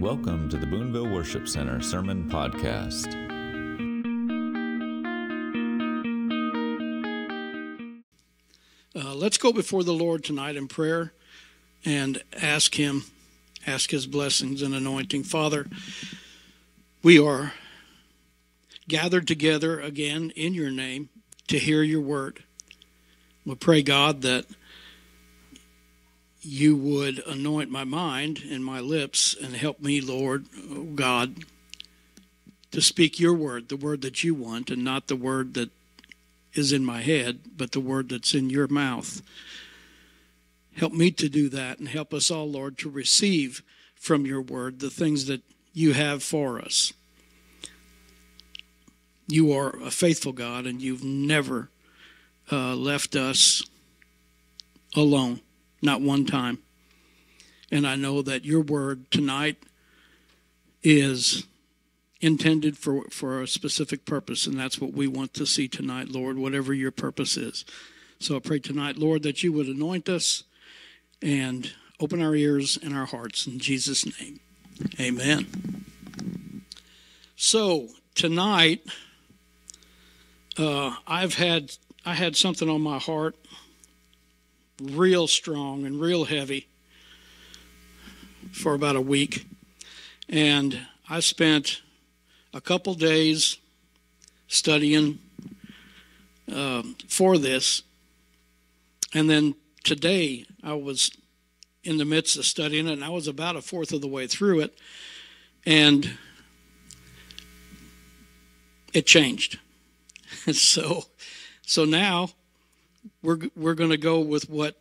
Welcome to the Boonville Worship Center Sermon Podcast. Uh, let's go before the Lord tonight in prayer and ask Him, ask His blessings and anointing. Father, we are gathered together again in your name to hear your word. We pray, God, that you would anoint my mind and my lips and help me, Lord, oh God, to speak your word, the word that you want, and not the word that is in my head, but the word that's in your mouth. Help me to do that and help us all, Lord, to receive from your word the things that you have for us. You are a faithful God, and you've never uh, left us alone, not one time. And I know that your word tonight is intended for, for a specific purpose, and that's what we want to see tonight, Lord, whatever your purpose is. So I pray tonight, Lord, that you would anoint us and open our ears and our hearts in Jesus' name. Amen. So tonight, uh, I've had I had something on my heart, real strong and real heavy, for about a week, and I spent a couple days studying uh, for this, and then today I was in the midst of studying it, and I was about a fourth of the way through it, and it changed. so, so now we're we're going to go with what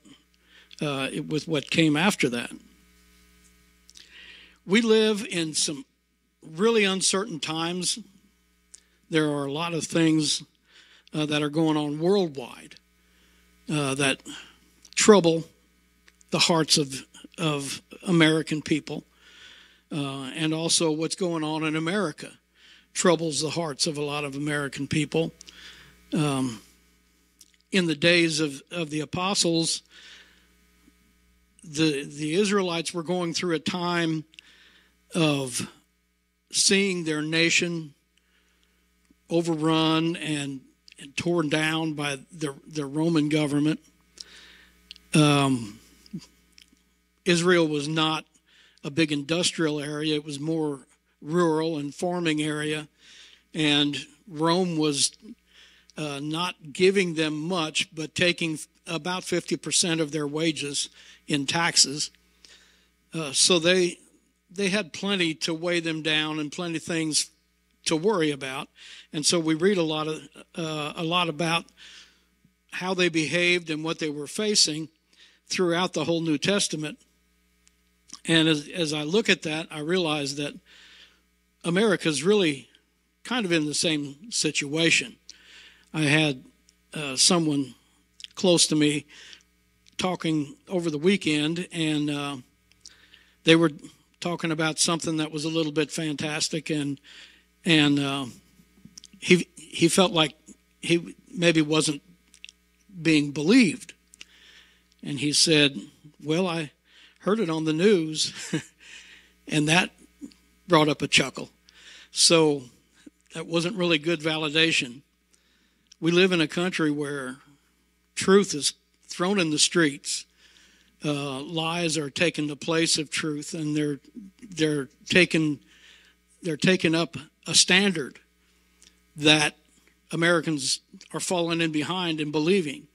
uh, with what came after that. We live in some really uncertain times. There are a lot of things uh, that are going on worldwide uh, that trouble the hearts of of American people, uh, and also what's going on in America troubles the hearts of a lot of American people. Um, in the days of, of the apostles, the the Israelites were going through a time of seeing their nation overrun and, and torn down by the, the Roman government. Um, Israel was not a big industrial area, it was more rural and farming area. And Rome was uh, not giving them much, but taking about 50% of their wages in taxes. Uh, so they they had plenty to weigh them down and plenty of things to worry about. And so we read a lot of uh, a lot about how they behaved and what they were facing throughout the whole New Testament. And as, as I look at that, I realize that America's really kind of in the same situation. I had uh, someone close to me talking over the weekend, and uh, they were talking about something that was a little bit fantastic, and and uh, he he felt like he maybe wasn't being believed, and he said, "Well, I heard it on the news," and that brought up a chuckle. So that wasn't really good validation. We live in a country where truth is thrown in the streets uh, lies are taking the place of truth, and they're they're taking they're taking up a standard that Americans are falling in behind and believing.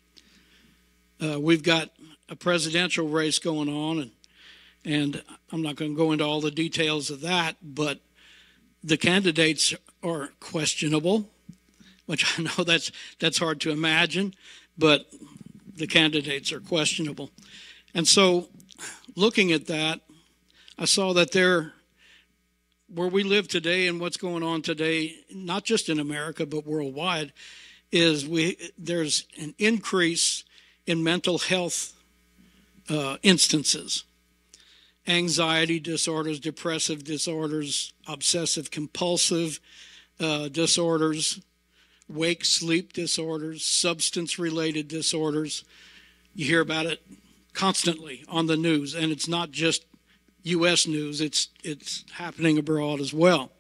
Uh, we've got a presidential race going on, and and I'm not going to go into all the details of that, but the candidates are questionable, which I know that's that's hard to imagine, but the candidates are questionable. And so, looking at that, I saw that there, where we live today and what's going on today, not just in America but worldwide, is we there's an increase in mental health uh, instances, anxiety disorders, depressive disorders, obsessive compulsive uh, disorders, wake sleep disorders, substance related disorders. You hear about it constantly on the news, and it's not just U.S. news, it's it's happening abroad as well.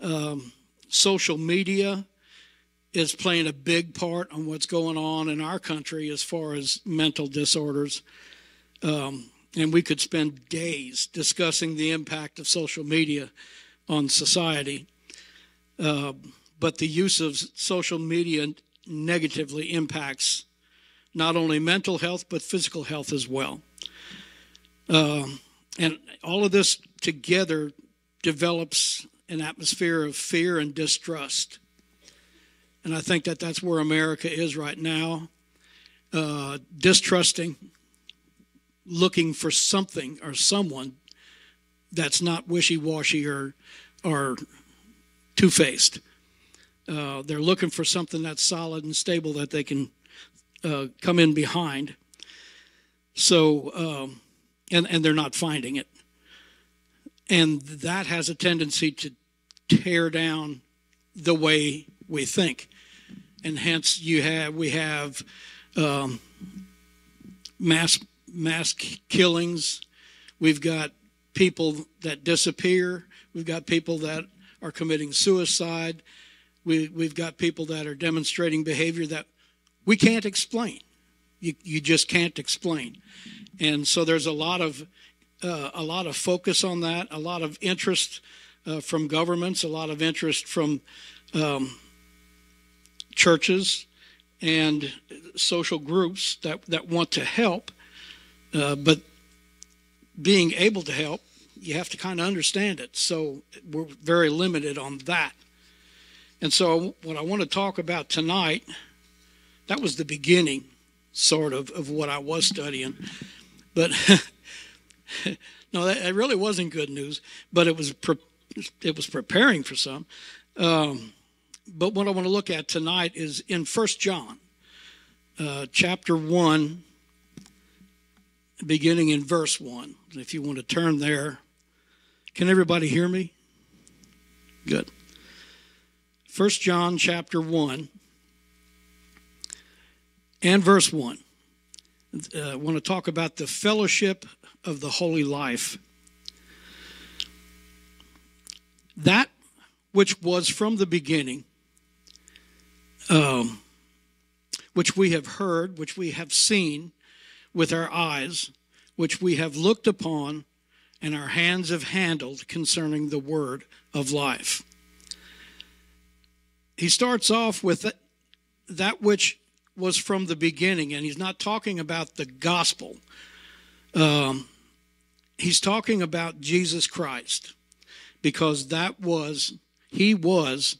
Um, social media is playing a big part on what's going on in our country as far as mental disorders. Um, and we could spend days discussing the impact of social media on society. Uh, but the use of social media negatively impacts not only mental health but physical health as well. Uh, and all of this together develops an atmosphere of fear and distrust. And I think that that's where America is right now uh, distrusting, looking for something or someone that's not wishy washy or, or two faced. Uh, they're looking for something that's solid and stable that they can uh, come in behind. So, um, and, and they're not finding it. And that has a tendency to tear down the way we think. And hence you have we have um, mass mass killings. We've got people that disappear. We've got people that are committing suicide. We, we've got people that are demonstrating behavior that we can't explain. You, you just can't explain. And so there's a lot of uh, a lot of focus on that, a lot of interest uh, from governments, a lot of interest from um, churches and social groups that, that want to help. Uh, but being able to help, you have to kind of understand it. So we're very limited on that. And so, what I want to talk about tonight, that was the beginning, sort of, of what I was studying. But no, that, really wasn't good news, but it was pre- it was preparing for some. Um, but what I want to look at tonight is in First John, uh, chapter one, beginning in verse one. If you want to turn there, can everybody hear me? Good. First John chapter 1 and verse 1. Uh, I want to talk about the fellowship of the holy life. That which was from the beginning, um, which we have heard, which we have seen with our eyes, which we have looked upon, and our hands have handled concerning the word of life he starts off with that which was from the beginning, and he's not talking about the gospel. Um, he's talking about Jesus Christ because that was, he was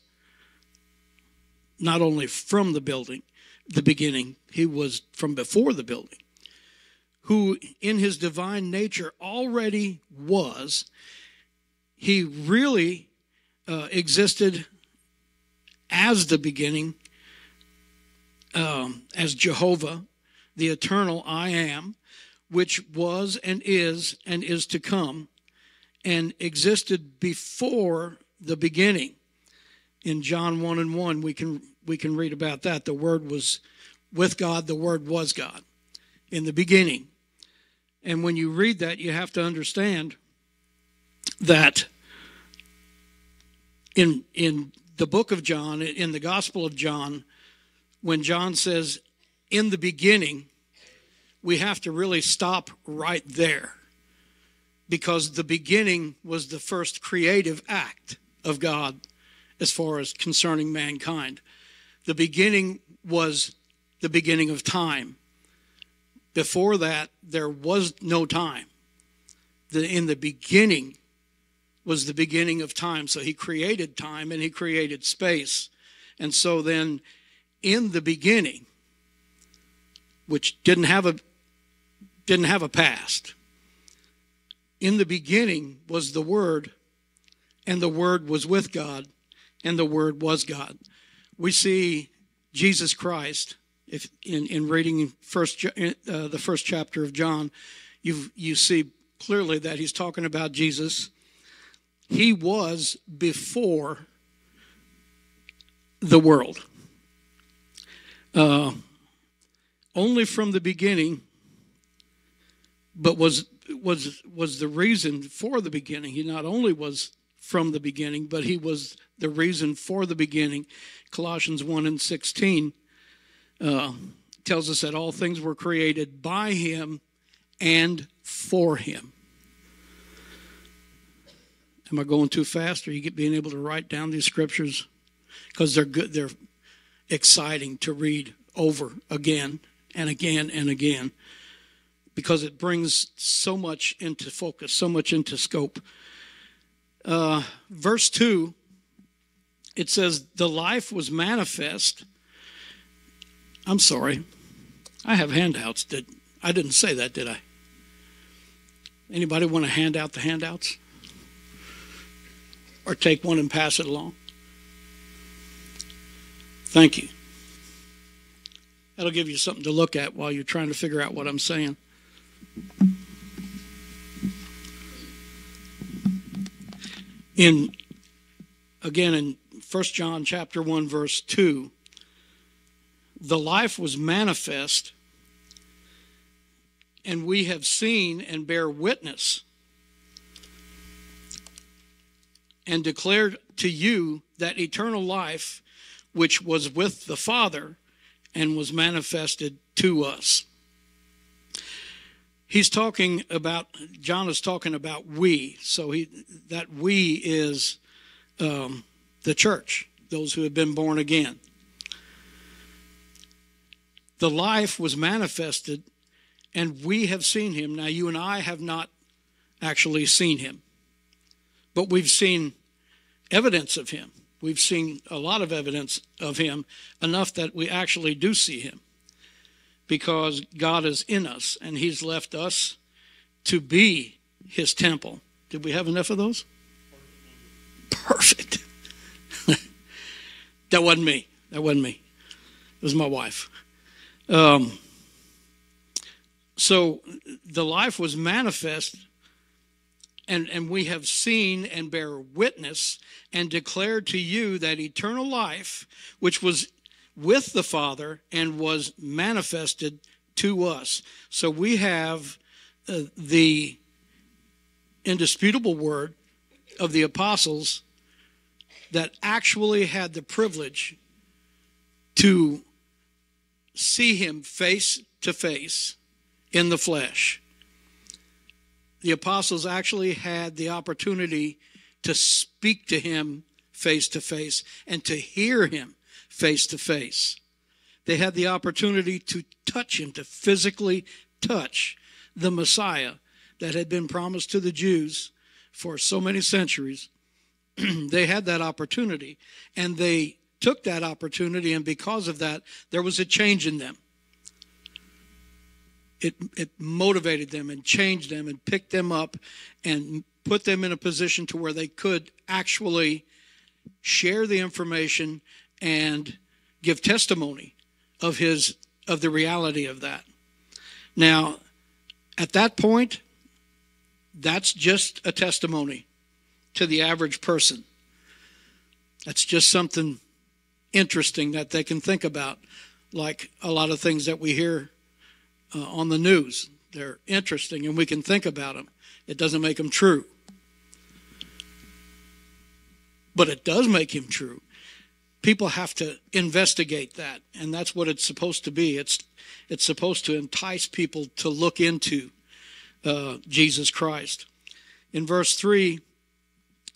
not only from the building, the beginning, he was from before the building, who in his divine nature already was. He really uh, existed as the beginning, um, as Jehovah, the eternal I am, which was and is and is to come, and existed before the beginning. In John 1 and 1, we can, we can read about that. The Word was with God, the Word was God in the beginning. And when you read that, you have to understand that in, in the book of John, in the Gospel of John, when John says, in the beginning, we have to really stop right there because the beginning was the first creative act of God as far as concerning mankind. The beginning was the beginning of time. Before that, there was no time. The, in the beginning was the beginning of time. So he created time and he created space. And so then in the beginning, which didn't have a didn't have a past. In the beginning was the word and the word was with God and the word was God. We see Jesus Christ if in, in reading first uh, the first chapter of John you you see clearly that he's talking about Jesus he was before the world. Uh, only from the beginning, but was was was the reason for the beginning. He not only was from the beginning, but he was the reason for the beginning. Colossians 1 and 16 uh, tells us that all things were created by him and for him. Am I going too fast? Are you being able to write down these scriptures? Because they're good, they're exciting to read over again and again and again because it brings so much into focus, so much into scope. Uh, verse 2, it says, The life was manifest. I'm sorry. I have handouts. Did I didn't say that, did I? Anybody want to hand out the handouts? Or take one and pass it along? Thank you. That'll give you something to look at while you're trying to figure out what I'm saying. In again in 1 John chapter 1 verse 2 the life was manifest and we have seen and bear witness and declared to you that eternal life which was with the Father and was manifested to us. He's talking about john is talking about we. So he that we is um, the church those who have been born again. The life was manifested and we have seen him. Now you and i have not actually seen him but we've seen evidence of him we've seen a lot of evidence of him enough that we actually do see him because God is in us and He's left us to be His temple. Did we have enough of those? Perfect. that wasn't me. That wasn't me. It was my wife. Um, so the life was manifest, and, and we have seen and bear witness and declare to you that eternal life, which was with the Father and was manifested to us. So we have uh, the indisputable word of the apostles that actually had the privilege to see him face to face in the flesh. The apostles actually had the opportunity to speak to him face to face and to hear him face to face. They had the opportunity to touch him, to physically touch the Messiah that had been promised to the Jews for so many centuries. they had that opportunity and they took that opportunity, and because of that, there was a change in them. It, it motivated them and changed them and picked them up and put them in a position to where they could actually share the information and give testimony of his of the reality of that. Now, at that point, that's just a testimony to the average person. That's just something interesting that they can think about, like a lot of things that we hear uh, on the news. They're interesting and we can think about them. It doesn't make them true. But it does make him true people have to investigate that and that's what it's supposed to be it's it's supposed to entice people to look into uh, jesus christ in verse 3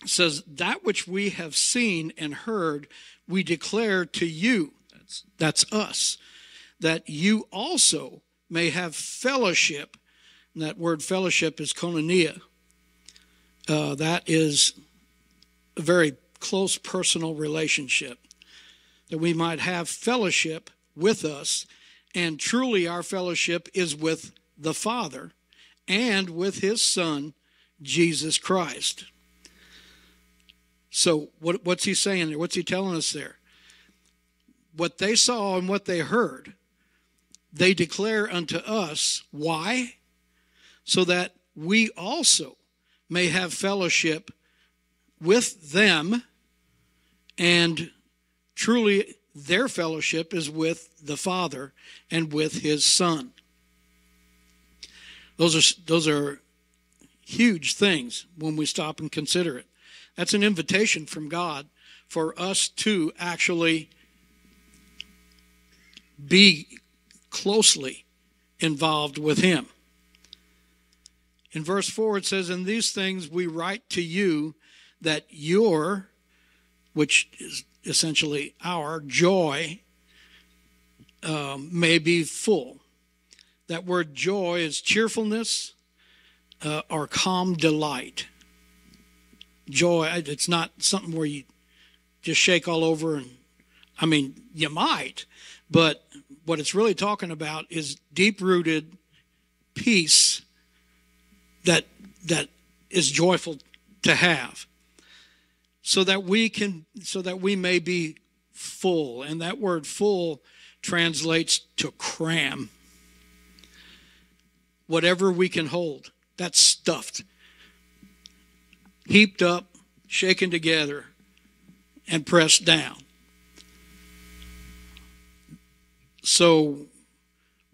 it says that which we have seen and heard we declare to you that's that's us that you also may have fellowship and that word fellowship is koinonia uh, that is a very close personal relationship that we might have fellowship with us. And truly, our fellowship is with the Father and with His Son, Jesus Christ. So, what, what's He saying there? What's He telling us there? What they saw and what they heard, they declare unto us. Why? So that we also may have fellowship with them and Truly, their fellowship is with the Father and with His Son. Those are, those are huge things when we stop and consider it. That's an invitation from God for us to actually be closely involved with Him. In verse 4, it says, In these things we write to you that your, which is essentially our joy, um, may be full. That word joy is cheerfulness uh, or calm delight. Joy, it's not something where you just shake all over and, I mean, you might, but what it's really talking about is deep rooted peace that that is joyful to have. So that we can so that we may be full. And that word full translates to cram. Whatever we can hold that's stuffed heaped up shaken together and pressed down so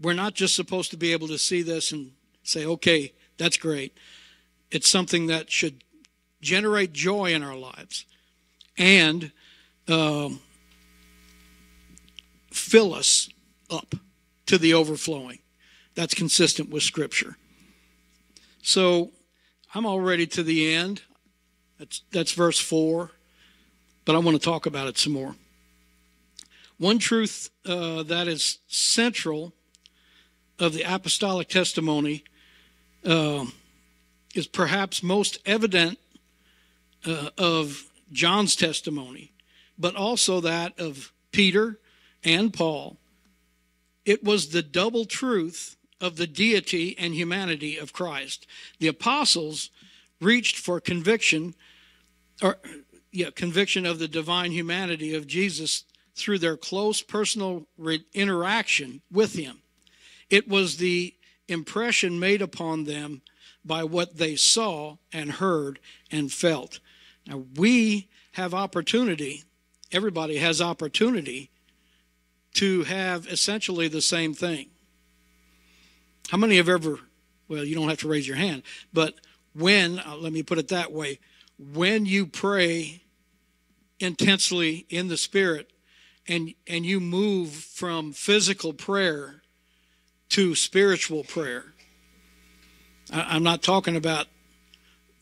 we're not just supposed to be able to see this and say okay that's great it's something that should generate joy in our lives and um, fill us up to the overflowing. That's consistent with Scripture. So I'm already to the end. That's, that's verse 4, but I want to talk about it some more. One truth uh, that is central of the apostolic testimony uh, is perhaps most evident uh, of John's testimony, but also that of Peter and Paul. It was the double truth of the deity and humanity of Christ. The apostles reached for conviction or yeah, conviction of the divine humanity of Jesus through their close personal re- interaction with him. It was the impression made upon them by what they saw and heard and felt. Now, we have opportunity, everybody has opportunity to have essentially the same thing. How many have ever, well, you don't have to raise your hand, but when, uh, let me put it that way, when you pray intensely in the Spirit and, and you move from physical prayer to spiritual prayer, I, I'm not talking about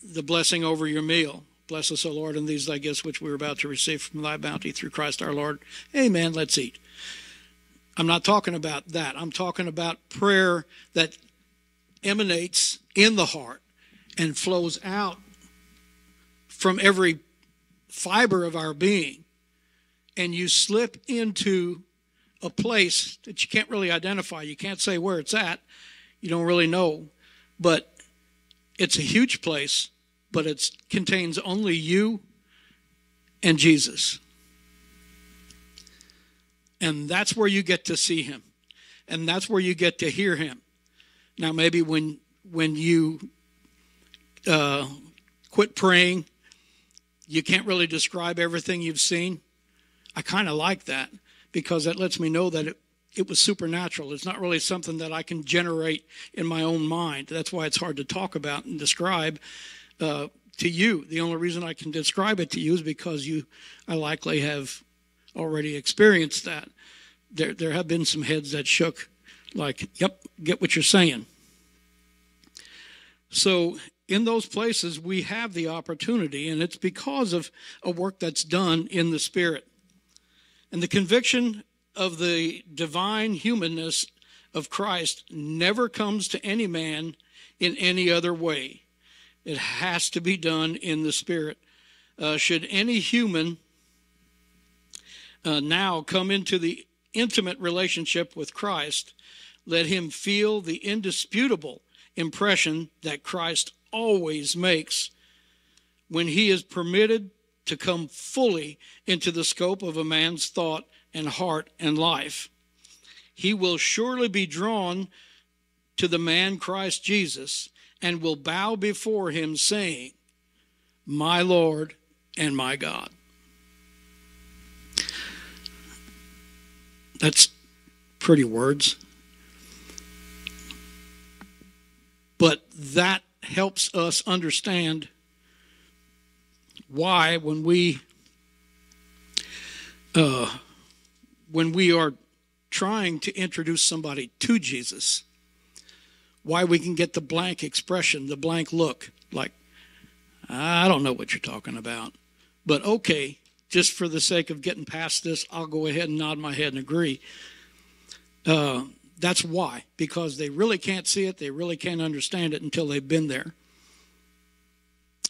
the blessing over your meal. Bless us, O Lord, and these thy gifts which we are about to receive from thy bounty through Christ our Lord. Amen. Let's eat. I'm not talking about that. I'm talking about prayer that emanates in the heart and flows out from every fiber of our being. And you slip into a place that you can't really identify. You can't say where it's at. You don't really know. But it's a huge place but it contains only you and Jesus. And that's where you get to see him. And that's where you get to hear him. Now, maybe when when you uh, quit praying, you can't really describe everything you've seen. I kind of like that because that lets me know that it, it was supernatural. It's not really something that I can generate in my own mind. That's why it's hard to talk about and describe uh, to you. The only reason I can describe it to you is because you, I likely have already experienced that. There, there have been some heads that shook, like, yep, get what you're saying. So, in those places, we have the opportunity, and it's because of a work that's done in the Spirit. And the conviction of the divine humanness of Christ never comes to any man in any other way. It has to be done in the Spirit. Uh, should any human uh, now come into the intimate relationship with Christ, let him feel the indisputable impression that Christ always makes when he is permitted to come fully into the scope of a man's thought and heart and life. He will surely be drawn to the man Christ Jesus and will bow before him, saying, My Lord and my God. That's pretty words. But that helps us understand why when we uh, when we are trying to introduce somebody to Jesus, why we can get the blank expression, the blank look, like, I don't know what you're talking about. But okay, just for the sake of getting past this, I'll go ahead and nod my head and agree. Uh, that's why, because they really can't see it, they really can't understand it until they've been there.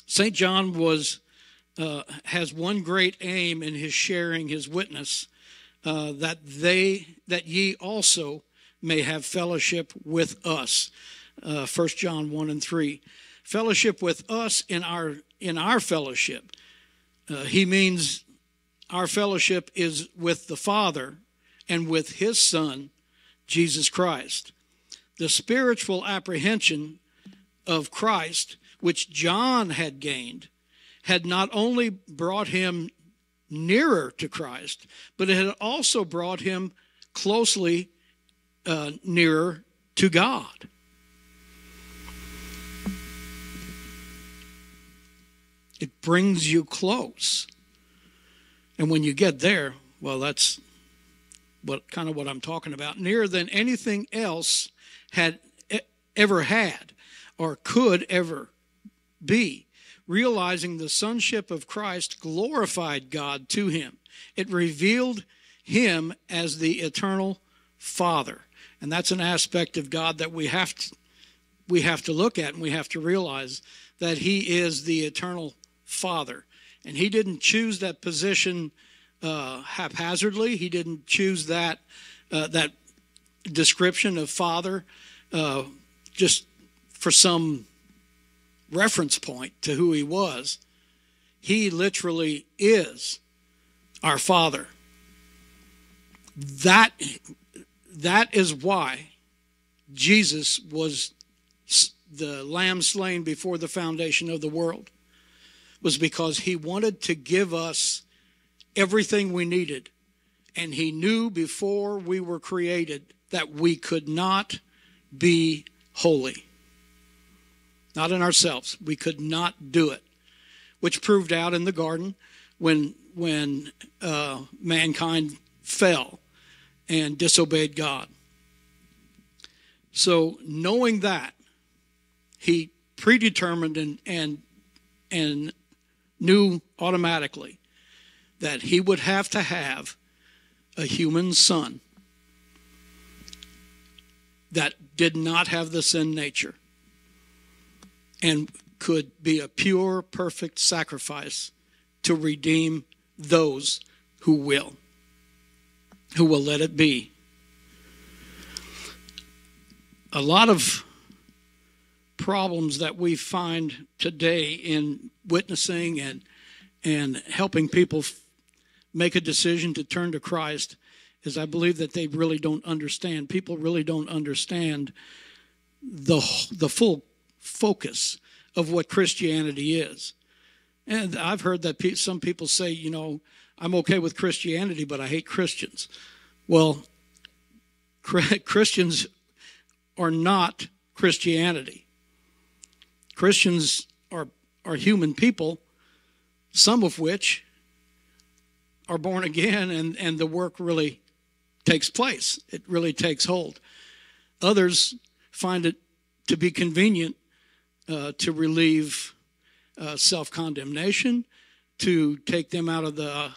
St. John was uh, has one great aim in his sharing his witness uh, that they that ye also may have fellowship with us. Uh, 1 John 1 and 3. Fellowship with us in our in our fellowship. Uh, he means our fellowship is with the Father and with his Son, Jesus Christ. The spiritual apprehension of Christ, which John had gained, had not only brought him nearer to Christ, but it had also brought him closely uh, nearer to God. It brings you close. And when you get there, well, that's what kind of what I'm talking about. Nearer than anything else had ever had or could ever be. Realizing the sonship of Christ glorified God to him. It revealed him as the eternal Father. And that's an aspect of God that we have to we have to look at and we have to realize that he is the eternal Father. And he didn't choose that position uh, haphazardly. He didn't choose that uh, that description of Father uh, just for some reference point to who he was. He literally is our Father. That that is why Jesus was the lamb slain before the foundation of the world was because he wanted to give us everything we needed. And he knew before we were created that we could not be holy. Not in ourselves. We could not do it. Which proved out in the garden when, when uh, mankind fell and disobeyed God. So, knowing that, he predetermined and, and, and knew automatically that he would have to have a human son that did not have the sin nature and could be a pure, perfect sacrifice to redeem those who will, who will let it be. A lot of problems that we find today in witnessing and and helping people make a decision to turn to Christ is I believe that they really don't understand. People really don't understand the the full focus of what Christianity is. And I've heard that pe- some people say, you know, I'm okay with Christianity, but I hate Christians. Well, Christians are not Christianity. Christians are, are human people, some of which are born again, and, and the work really takes place. It really takes hold. Others find it to be convenient uh, to relieve uh, self condemnation, to take them out of the,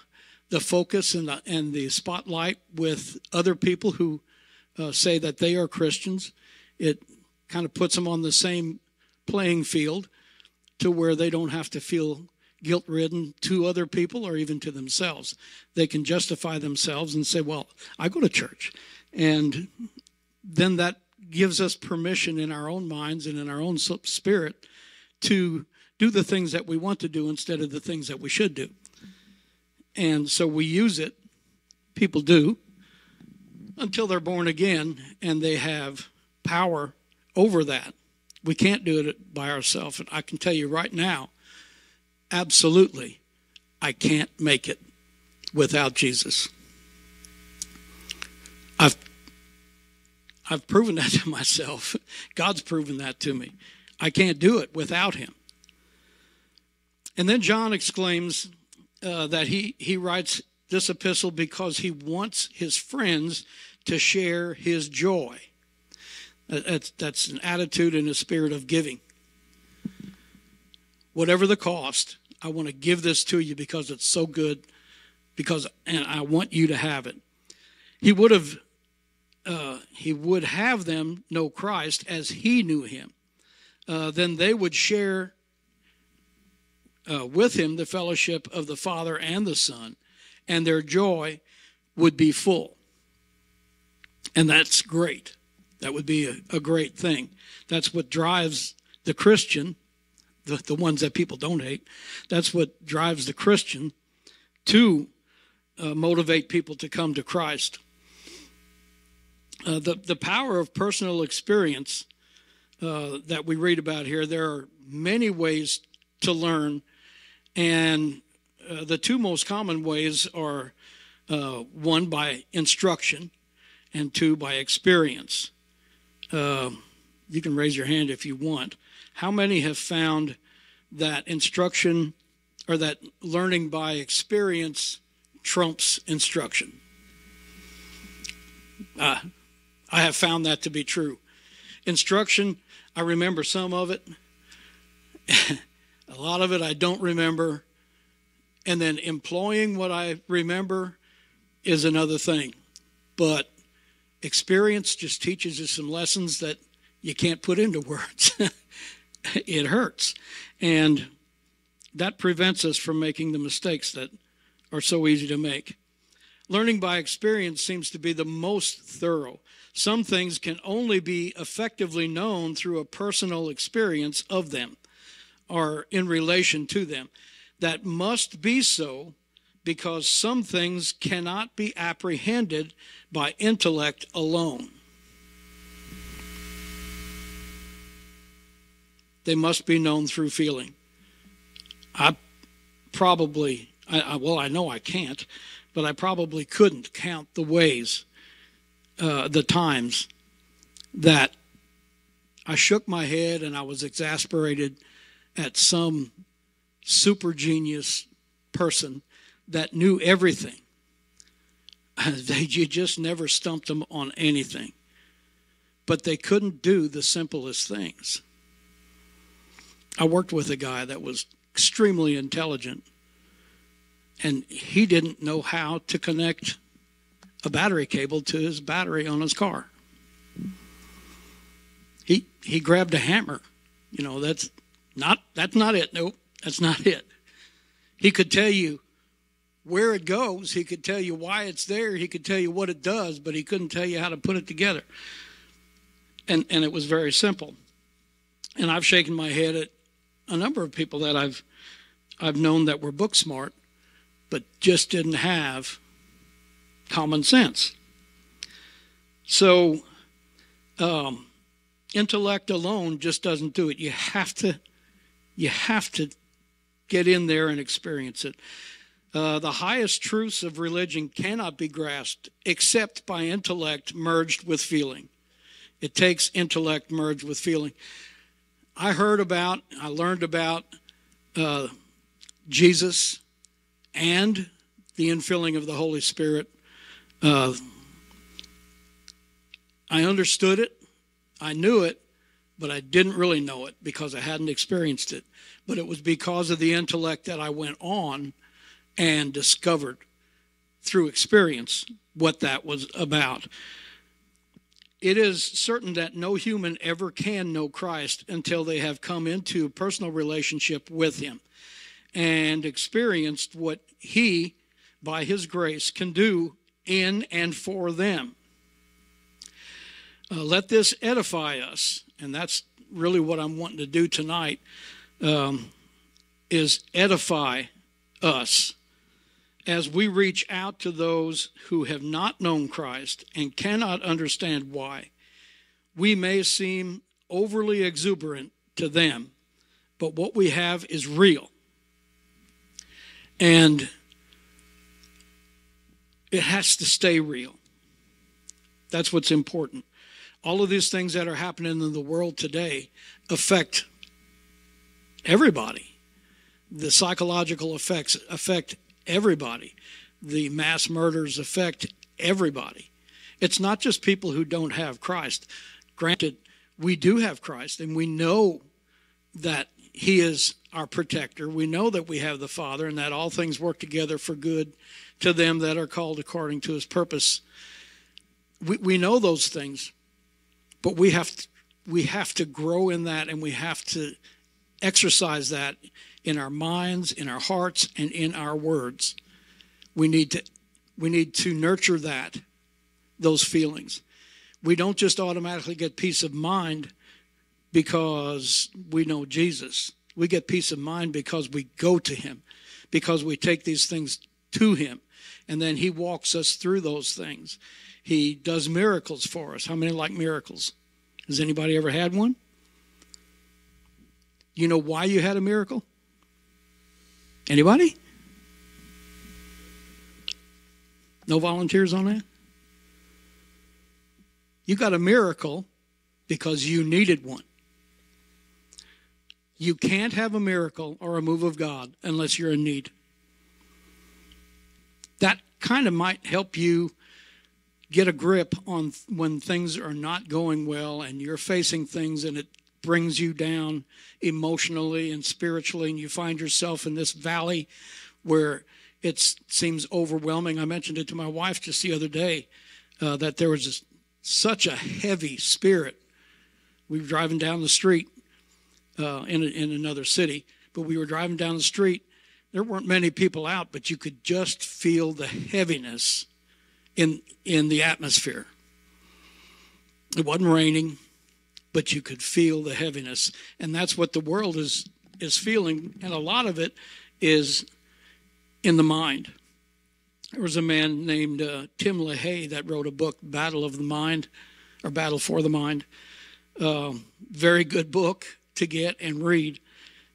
the focus and the, and the spotlight with other people who uh, say that they are Christians. It kind of puts them on the same playing field to where they don't have to feel guilt ridden to other people or even to themselves. They can justify themselves and say, Well, I go to church. And then that gives us permission in our own minds and in our own spirit to do the things that we want to do instead of the things that we should do. And so we use it, people do, until they're born again and they have power over that. We can't do it by ourselves. And I can tell you right now, absolutely, I can't make it without Jesus. I've I've proven that to myself. God's proven that to me. I can't do it without him. And then John exclaims uh, that he, he writes this epistle because he wants his friends to share his joy. That's, that's an attitude and a spirit of giving. Whatever the cost, I want to give this to you because it's so good, because and I want you to have it. He would have uh, he would have them know Christ as he knew him. Uh, then they would share uh, with him the fellowship of the Father and the Son, and their joy would be full. And that's great. That would be a, a great thing. That's what drives the Christian, the, the ones that people don't hate, that's what drives the Christian to uh, motivate people to come to Christ. Uh, the, the power of personal experience uh, that we read about here, there are many ways to learn, and uh, the two most common ways are uh, one by instruction and two by experience. Uh, you can raise your hand if you want. How many have found that instruction or that learning by experience trumps instruction? I have found that to be true. Instruction, I remember some of it. a lot of it I don't remember. And then employing what I remember is another thing. But experience just teaches you some lessons that you can't put into words. it hurts. And that prevents us from making the mistakes that are so easy to make. Learning by experience seems to be the most thorough. Some things can only be effectively known through a personal experience of them or in relation to them. That must be so because some things cannot be apprehended by intellect alone. They must be known through feeling. I probably, I, well, I know I can't, but I probably couldn't count the ways uh, the times that I shook my head and I was exasperated at some super genius person that knew everything. they, you just never stumped them on anything. But they couldn't do the simplest things. I worked with a guy that was extremely intelligent, and he didn't know how to connect a battery cable to his battery on his car. He he grabbed a hammer. You know, that's not that's not it. Nope, that's not it. He could tell you where it goes, he could tell you why it's there, he could tell you what it does, but he couldn't tell you how to put it together. And and it was very simple. And I've shaken my head at a number of people that I've I've known that were book smart, but just didn't have common sense. So, um, intellect alone just doesn't do it. You have to, you have to get in there and experience it. Uh, the highest truths of religion cannot be grasped except by intellect merged with feeling. It takes intellect merged with feeling. I heard about, I learned about uh, Jesus and the infilling of the Holy Spirit uh, I understood it, I knew it, but I didn't really know it because I hadn't experienced it. But it was because of the intellect that I went on and discovered through experience what that was about. It is certain that no human ever can know Christ until they have come into personal relationship with Him and experienced what He, by His grace, can do in and for them. Uh, let this edify us, and that's really what I'm wanting to do tonight. Um, is edify us as we reach out to those who have not known Christ and cannot understand why. We may seem overly exuberant to them, but what we have is real. And it has to stay real. That's what's important. All of these things that are happening in the world today affect everybody. The psychological effects affect everybody. The mass murders affect everybody. It's not just people who don't have Christ. Granted, we do have Christ and we know that He is our protector. We know that we have the Father and that all things work together for good to them that are called according to His purpose. We, we know those things, but we have to, we have to grow in that and we have to exercise that in our minds, in our hearts, and in our words. We need to we need to nurture that, those feelings. We don't just automatically get peace of mind because we know Jesus. We get peace of mind because we go to him, because we take these things to him, and then he walks us through those things. He does miracles for us. How many like miracles? Has anybody ever had one? You know why you had a miracle? Anybody? No volunteers on that? You got a miracle because you needed one. You can't have a miracle or a move of God unless you're in need. That kind of might help you get a grip on when things are not going well and you're facing things and it brings you down emotionally and spiritually, and you find yourself in this valley where it seems overwhelming. I mentioned it to my wife just the other day uh, that there was this, such a heavy spirit. We were driving down the street uh, in, a, in another city, but we were driving down the street. There weren't many people out, but you could just feel the heaviness in in the atmosphere. It wasn't raining but you could feel the heaviness. And that's what the world is is feeling, and a lot of it is in the mind. There was a man named uh, Tim LaHaye that wrote a book, Battle of the Mind, or Battle for the Mind. Uh, very good book to get and read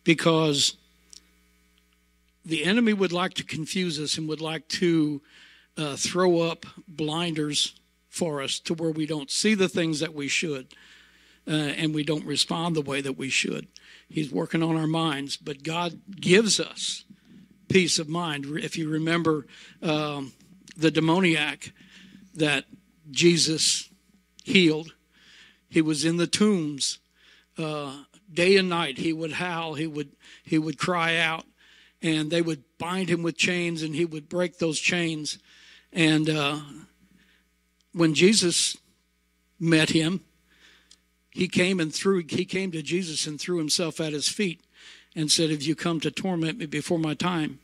because the enemy would like to confuse us and would like to uh, throw up blinders for us to where we don't see the things that we should uh, and we don't respond the way that we should. He's working on our minds, but God gives us peace of mind. If you remember um, the demoniac that Jesus healed, he was in the tombs uh, day and night. He would howl, he would he would cry out, and they would bind him with chains, and he would break those chains. And uh, when Jesus met him, he came and threw he came to Jesus and threw himself at his feet and said, "Have you come to torment me before my time?"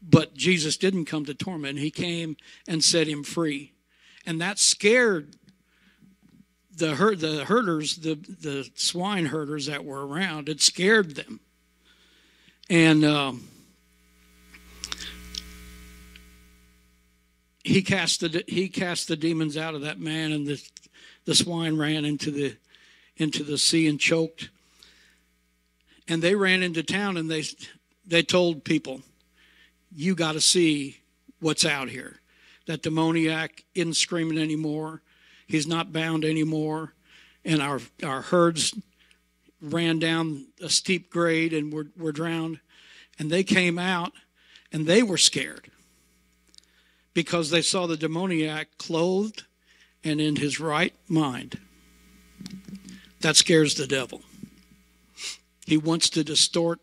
But Jesus didn't come to torment. He came and set him free. And that scared the herd, the herders, the the swine herders that were around. It scared them. And um, he cast the he cast the demons out of that man, and the the swine ran into the into the sea and choked. And they ran into town and they they told people, "You got to see what's out here. That demoniac isn't screaming anymore. He's not bound anymore, and our our herds ran down a steep grade and were, were drowned. And they came out and they were scared because they saw the demoniac clothed and in his right mind. That scares the devil. He wants to distort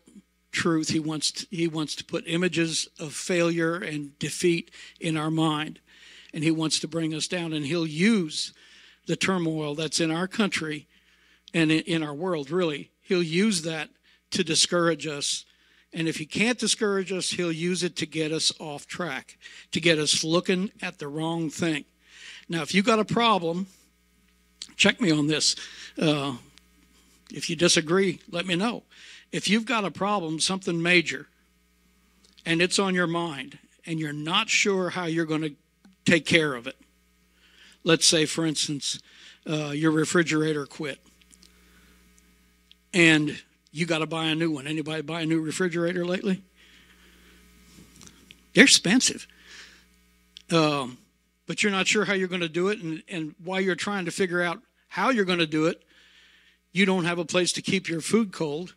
truth. He wants to, he wants to put images of failure and defeat in our mind. And he wants to bring us down. And he'll use the turmoil that's in our country and in our world, really. He'll use that to discourage us. And if he can't discourage us, he'll use it to get us off track, to get us looking at the wrong thing. Now, if you've got a problem, check me on this. Uh, if you disagree, let me know. If you've got a problem, something major, and it's on your mind, and you're not sure how you're going to take care of it, let's say, for instance, uh, your refrigerator quit, and you got to buy a new one. Anybody buy a new refrigerator lately? They're expensive. Um, but you're not sure how you're going to do it, and, and while you're trying to figure out how you're going to do it, you don't have a place to keep your food cold,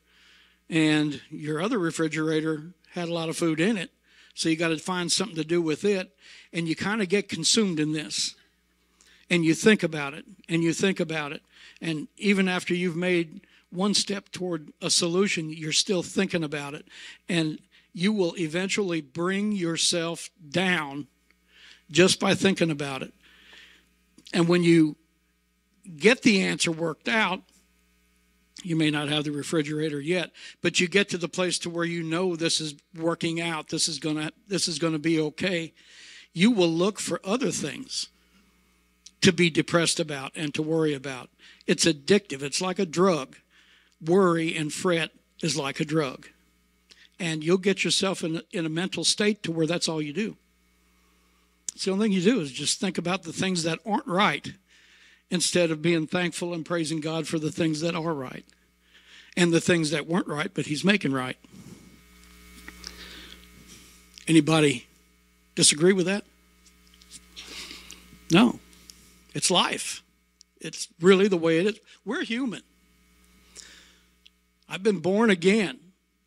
and your other refrigerator had a lot of food in it, so you got to find something to do with it, and you kind of get consumed in this. And you think about it, and you think about it, and even after you've made one step toward a solution, you're still thinking about it. And you will eventually bring yourself down just by thinking about it. And when you get the answer worked out, you may not have the refrigerator yet, but you get to the place to where you know this is working out, this is going to this is going to be okay. You will look for other things to be depressed about and to worry about. It's addictive. It's like a drug. Worry and fret is like a drug. And you'll get yourself in, in a mental state to where that's all you do. It's the only thing you do is just think about the things that aren't right instead of being thankful and praising God for the things that are right and the things that weren't right, but He's making right. Anybody disagree with that? No. It's life. It's really the way it is. We're human. I've been born again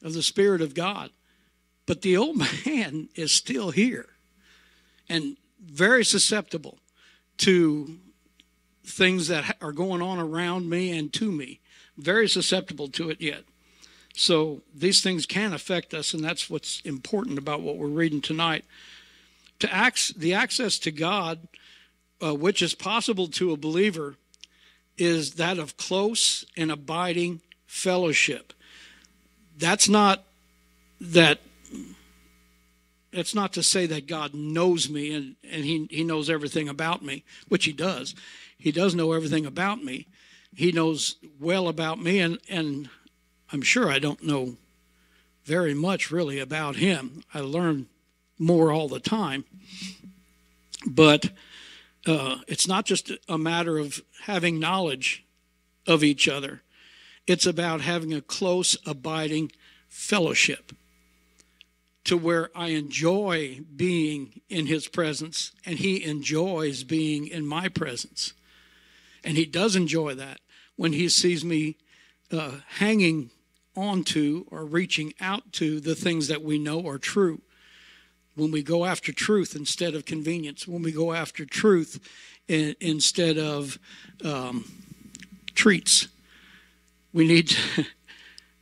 of the Spirit of God, but the old man is still here and very susceptible to things that are going on around me and to me. Very susceptible to it yet. So these things can affect us, and that's what's important about what we're reading tonight. To ac- the access to God, uh, which is possible to a believer, is that of close and abiding fellowship. That's not that it's not to say that God knows me and, and he, he knows everything about me, which he does. He does know everything about me. He knows well about me, and, and I'm sure I don't know very much really about him. I learn more all the time. But uh, it's not just a matter of having knowledge of each other, it's about having a close, abiding fellowship to where I enjoy being in his presence and he enjoys being in my presence. And he does enjoy that when he sees me uh, hanging onto or reaching out to the things that we know are true. When we go after truth instead of convenience, when we go after truth in, instead of um, treats, we need to.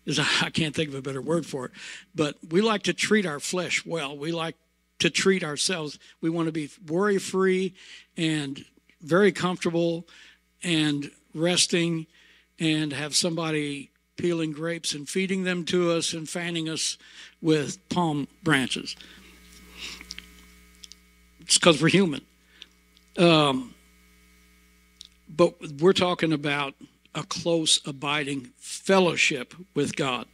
I can't think of a better word for it, but we like to treat our flesh well. We like to treat ourselves. We want to be worry free and very comfortable and resting and have somebody peeling grapes and feeding them to us and fanning us with palm branches. It's because we're human. Um, but we're talking about a close, abiding fellowship with God.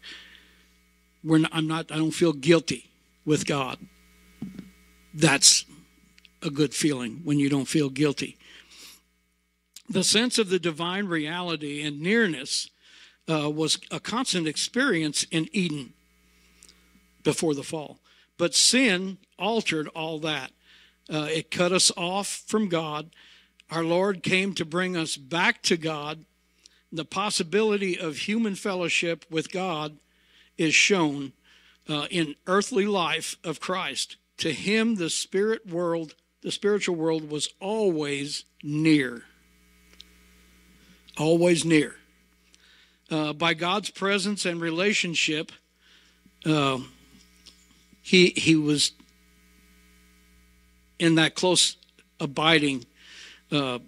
Not, I'm not, I don't feel guilty with God. That's a good feeling when you don't feel guilty. The sense of the divine reality and nearness uh, was a constant experience in Eden before the fall. But sin altered all that. Uh, it cut us off from God. Our Lord came to bring us back to God the possibility of human fellowship with God is shown uh, in earthly life of Christ. To him, the spirit world, the spiritual world, was always near. Always near. Uh, by God's presence and relationship, uh, he he was in that close abiding uh,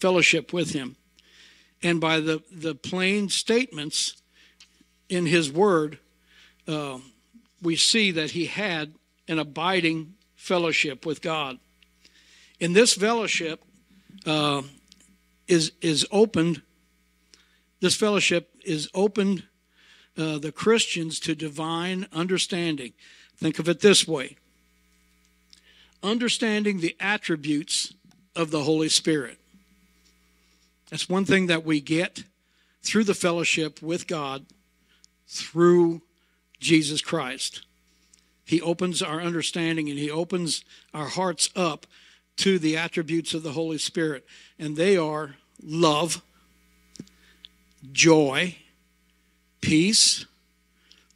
fellowship with him and by the, the plain statements in his word, uh, we see that he had an abiding fellowship with God. In this fellowship uh, is is opened. This fellowship is opened uh, the Christians to divine understanding. Think of it this way: understanding the attributes of the Holy Spirit. That's one thing that we get through the fellowship with God through Jesus Christ. He opens our understanding and He opens our hearts up to the attributes of the Holy Spirit, and they are love, joy, peace,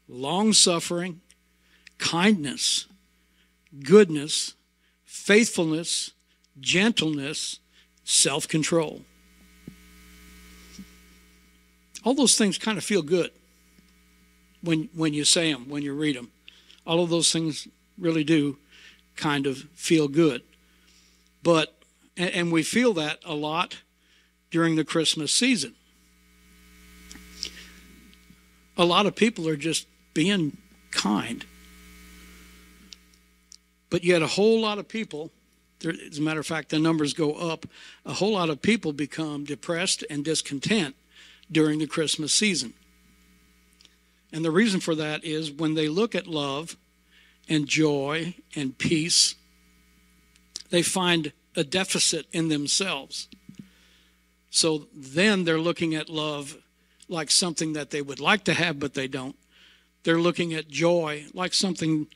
long suffering, kindness, goodness, faithfulness, gentleness, self control. All those things kind of feel good when, when you say them, when you read them. All of those things really do kind of feel good. But, and we feel that a lot during the Christmas season. A lot of people are just being kind. But yet, a whole lot of people, as a matter of fact, the numbers go up, a whole lot of people become depressed and discontent during the Christmas season. And the reason for that is when they look at love and joy and peace, they find a deficit in themselves. So then they're looking at love like something that they would like to have, but they don't. They're looking at joy like something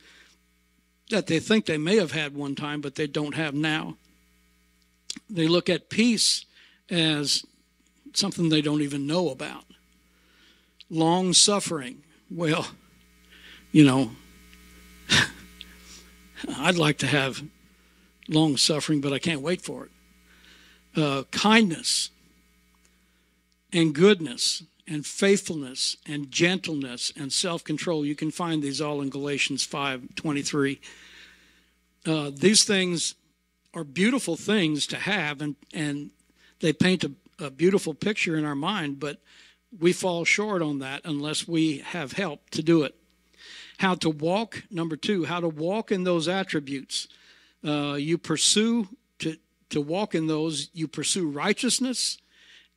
that they think they may have had one time, but they don't have now. They look at peace as something they don't even know about. Long suffering. Well, you know, I'd like to have long suffering, but I can't wait for it. Uh, kindness and goodness and faithfulness and gentleness and self-control. You can find these all in Galatians 5:23. Uh, these things are beautiful things to have, and and they paint a, a beautiful picture in our mind. But we fall short on that unless we have help to do it. How to walk, number two, how to walk in those attributes. Uh, you pursue to to walk in those. You pursue righteousness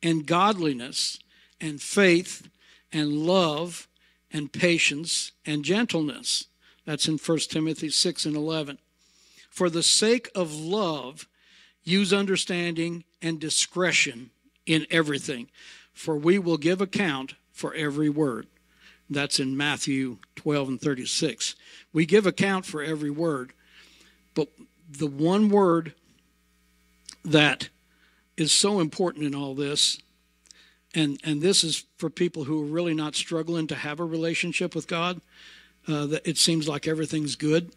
and godliness and faith and love and patience and gentleness. That's in 1 Timothy 6 and 11. For the sake of love, use understanding and discretion in everything, for we will give account for every word. That's in Matthew 12 and 36. We give account for every word, but the one word that is so important in all this and and this is for people who are really not struggling to have a relationship with God. Uh, that it seems like everything's good.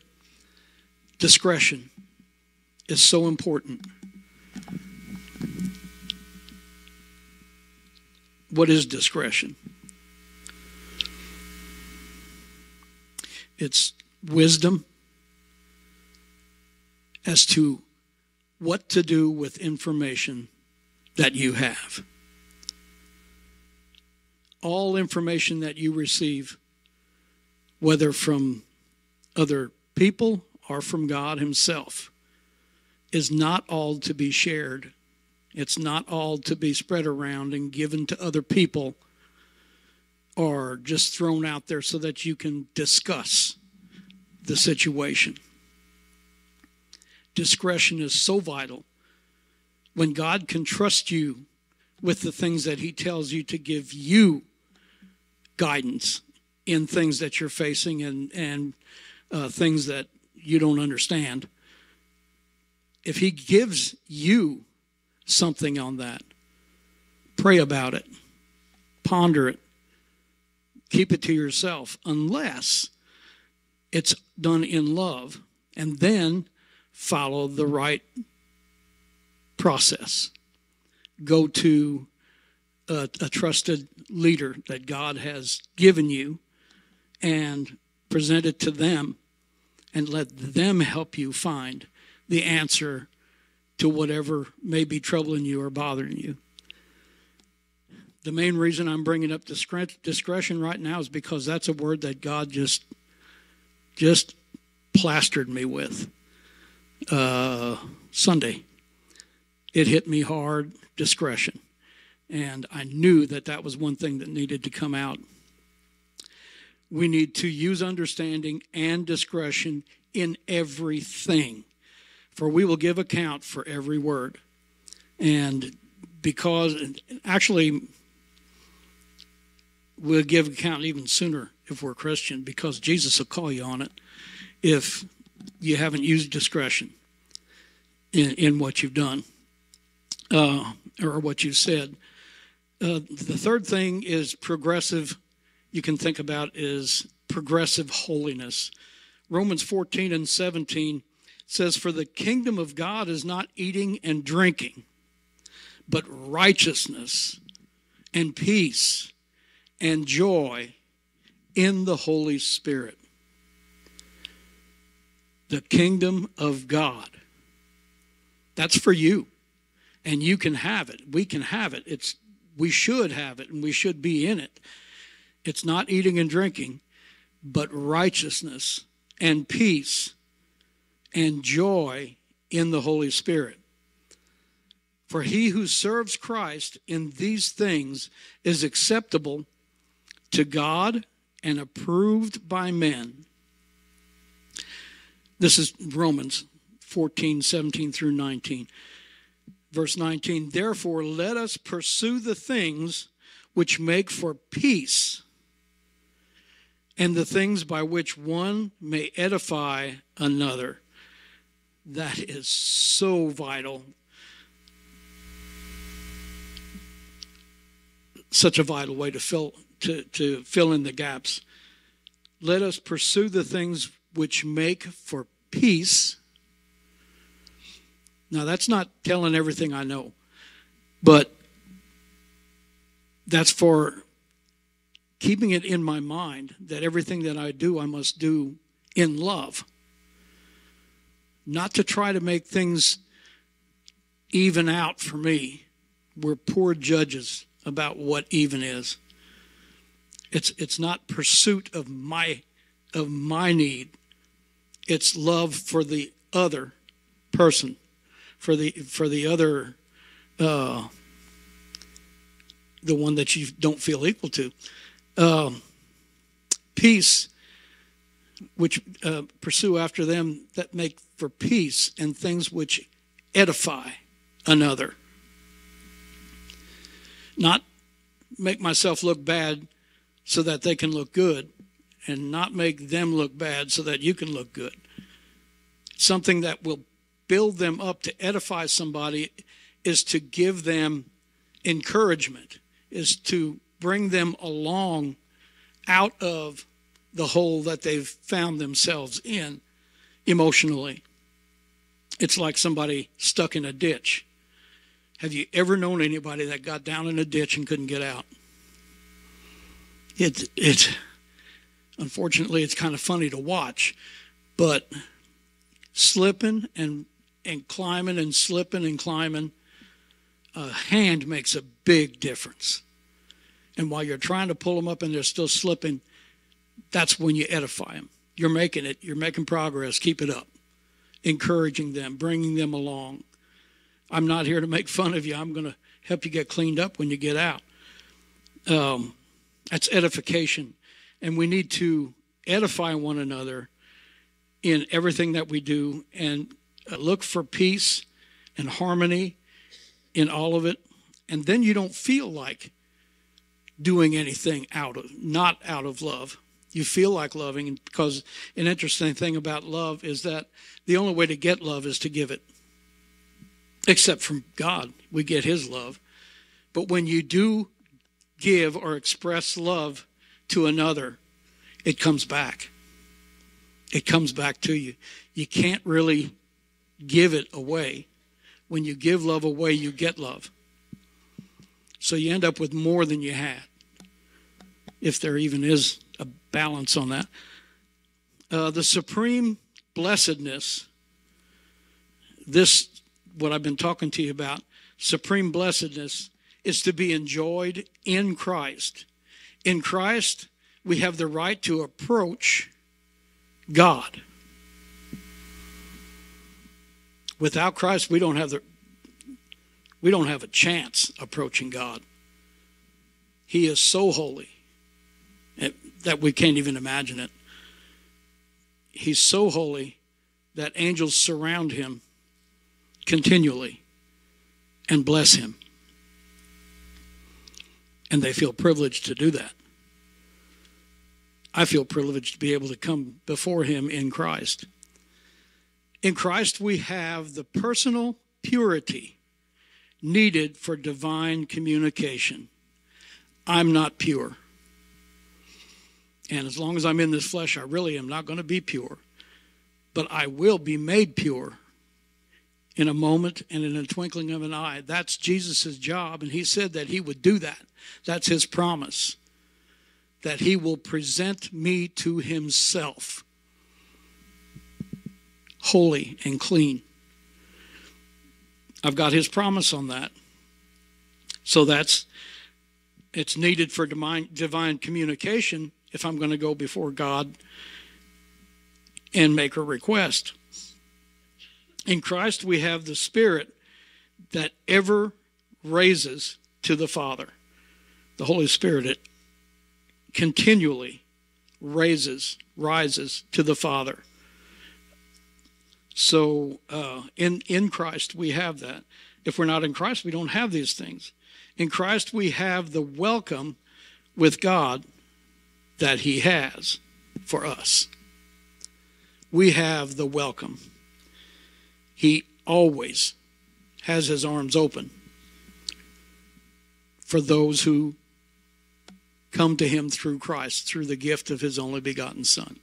Discretion is so important. What is discretion? It's wisdom as to what to do with information that you have all information that you receive, whether from other people or from God Himself, is not all to be shared. It's not all to be spread around and given to other people or just thrown out there so that you can discuss the situation. Discretion is so vital. When God can trust you with the things that He tells you to give you guidance in things that you're facing and and uh, things that you don't understand. If He gives you something on that, pray about it, ponder it, keep it to yourself, unless it's done in love, and then follow the right process. Go to a, a trusted leader that God has given you and present it to them and let them help you find the answer to whatever may be troubling you or bothering you. The main reason I'm bringing up discretion right now is because that's a word that God just just plastered me with uh, Sunday. It hit me hard. Discretion. And I knew that that was one thing that needed to come out. We need to use understanding and discretion in everything, for we will give account for every word. And because, actually, we'll give account even sooner if we're Christian, because Jesus will call you on it if you haven't used discretion in, in what you've done uh, or what you've said. Uh, the third thing is progressive, you can think about is progressive holiness. Romans 14 and 17 says, For the kingdom of God is not eating and drinking, but righteousness and peace and joy in the Holy Spirit. The kingdom of God. That's for you. And you can have it. We can have it. It's we should have it and we should be in it. It's not eating and drinking, but righteousness and peace and joy in the Holy Spirit. For he who serves Christ in these things is acceptable to God and approved by men. This is Romans 14, 17 through 19. Verse 19 Therefore, let us pursue the things which make for peace and the things by which one may edify another. That is so vital. Such a vital way to fill to, to fill in the gaps. Let us pursue the things which make for peace now, that's not telling everything I know, but that's for keeping it in my mind that everything that I do, I must do in love. Not to try to make things even out for me. We're poor judges about what even is. It's, it's not pursuit of my, of my need. It's love for the other person for the for the other uh, the one that you don't feel equal to. Um, peace, which uh, pursue after them that make for peace and things which edify another. Not make myself look bad so that they can look good, and not make them look bad so that you can look good. Something that will build them up, to edify somebody, is to give them encouragement, is to bring them along out of the hole that they've found themselves in emotionally. It's like somebody stuck in a ditch. Have you ever known anybody that got down in a ditch and couldn't get out? It, it, unfortunately, it's kind of funny to watch, but slipping and and climbing and slipping and climbing, a hand makes a big difference. And while you're trying to pull them up and they're still slipping, that's when you edify them. You're making it, you're making progress. Keep it up. Encouraging them, bringing them along. I'm not here to make fun of you. I'm going to help you get cleaned up when you get out. Um, that's edification. And we need to edify one another in everything that we do and Uh, look for peace and harmony in all of it. And then you don't feel like doing anything out of, not out of love. You feel like loving because an interesting thing about love is that the only way to get love is to give it. Except from God, we get His love. But when you do give or express love to another, it comes back. It comes back to you. You can't really give it away. When you give love away, you get love. So you end up with more than you had, if there even is a balance on that. Uh, the supreme blessedness, this, what I've been talking to you about, supreme blessedness is to be enjoyed in Christ. In Christ, we have the right to approach God. Without Christ, we don't have the we don't have a chance approaching God. He is so holy eh, that we can't even imagine it. He's so holy that angels surround him continually and bless him. And they feel privileged to do that. I feel privileged to be able to come before him in Christ. In Christ, we have the personal purity needed for divine communication I'm not pure. And as long as I'm in this flesh, I really am not going to be pure. But I will be made pure in a moment and in a twinkling of an eye. That's Jesus' job, and he said that he would do that. That's his promise, that he will present me to himself, holy and clean. I've got his promise on that. So that's it's needed for divine, divine communication if I'm going to go before God and make a request. In Christ, we have the Spirit that ever raises to the Father. The Holy Spirit, it continually raises, rises to the Father. So uh, in, in Christ, we have that. If we're not in Christ, we don't have these things. In Christ, we have the welcome with God that He has for us. We have the welcome. He always has His arms open for those who come to Him through Christ, through the gift of His only begotten Son.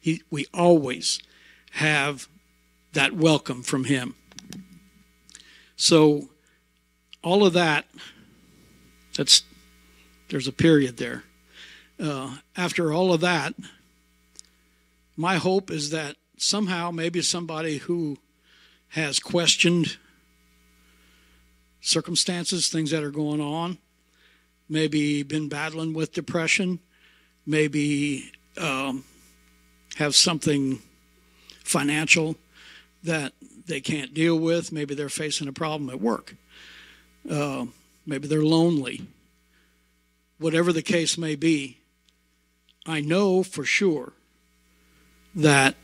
He, we always have that welcome from Him. So, all of that, that's there's a period there. Uh, after all of that, my hope is that somehow maybe somebody who has questioned circumstances, things that are going on, maybe been battling with depression, maybe um, have something financial that they can't deal with. Maybe they're facing a problem at work. Uh, maybe they're lonely. Whatever the case may be, I know for sure that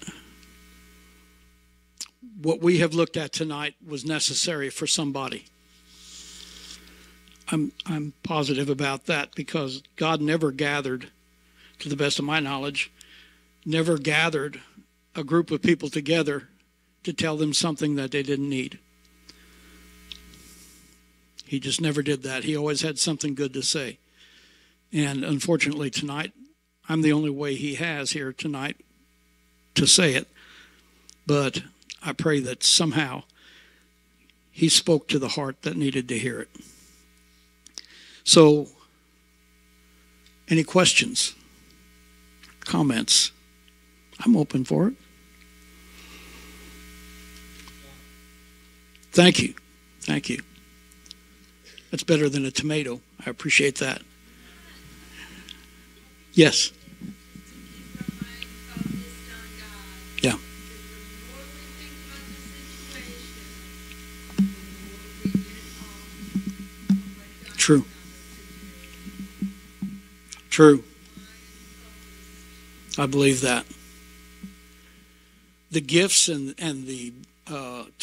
what we have looked at tonight was necessary for somebody. I'm, I'm positive about that because God never gathered, to the best of my knowledge, never gathered a group of people together to tell them something that they didn't need. He just never did that. He always had something good to say. And unfortunately, tonight, I'm the only way he has here tonight to say it. But I pray that somehow he spoke to the heart that needed to hear it. So, any questions, comments? I'm open for it. Thank you. Thank you. That's better than a tomato. I appreciate that. Yes. Yeah. True. True. I believe that. The gifts and, and the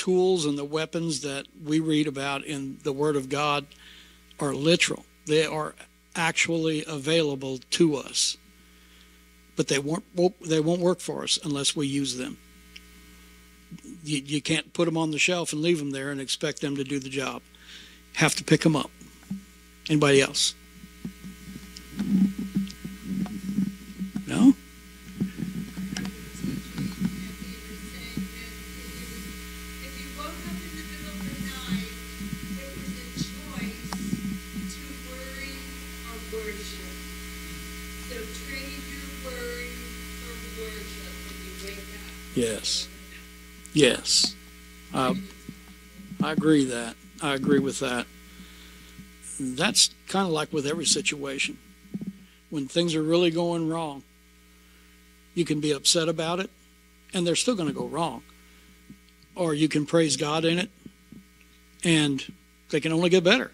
tools and the weapons that we read about in the Word of God are literal. They are actually available to us, but they won't they won't work for us unless we use them. You, you can't put them on the shelf and leave them there and expect them to do the job. Have to pick them up. Anybody else? Yes. I, I agree that. I agree with that. That's kind of like with every situation. When things are really going wrong, you can be upset about it, and they're still going to go wrong. Or you can praise God in it, and they can only get better.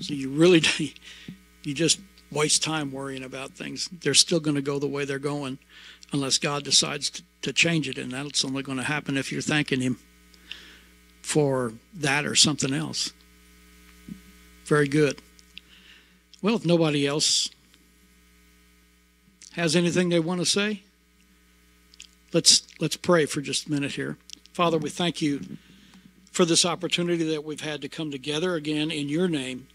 So you really, you just waste time worrying about things. They're still going to go the way they're going unless God decides to, to change it. And that's only going to happen if you're thanking Him for that or something else. Very good. Well, if nobody else has anything they want to say, let's let's pray for just a minute here. Father, we thank you for this opportunity that we've had to come together again in your name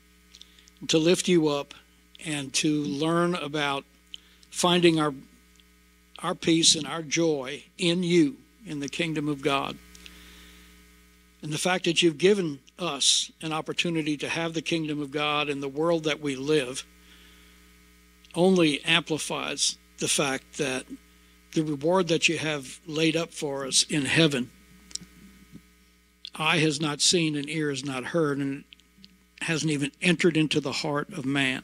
to lift you up and to learn about finding our our peace and our joy in you in the kingdom of God. And the fact that you've given us an opportunity to have the kingdom of God in the world that we live only amplifies the fact that the reward that you have laid up for us in heaven eye has not seen and ear has not heard and hasn't even entered into the heart of man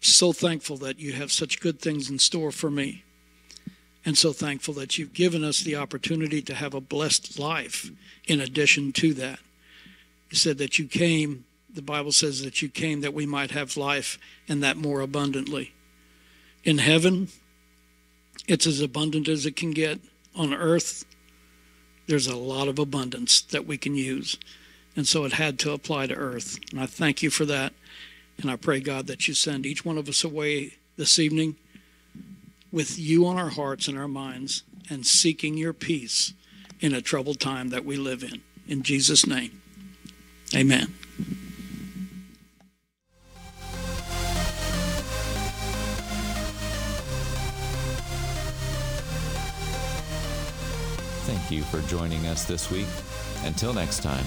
so thankful that you have such good things in store for me. And so thankful that you've given us the opportunity to have a blessed life in addition to that. You said that you came the bible says that you came that we might have life and that more abundantly. In heaven it's as abundant as it can get. On earth there's a lot of abundance that we can use. And so it had to apply to earth. And i thank you for that and i pray god that you send each one of us away this evening with you on our hearts and our minds and seeking your peace in a troubled time that we live in in jesus name amen Thank you for joining us this week. Until next time.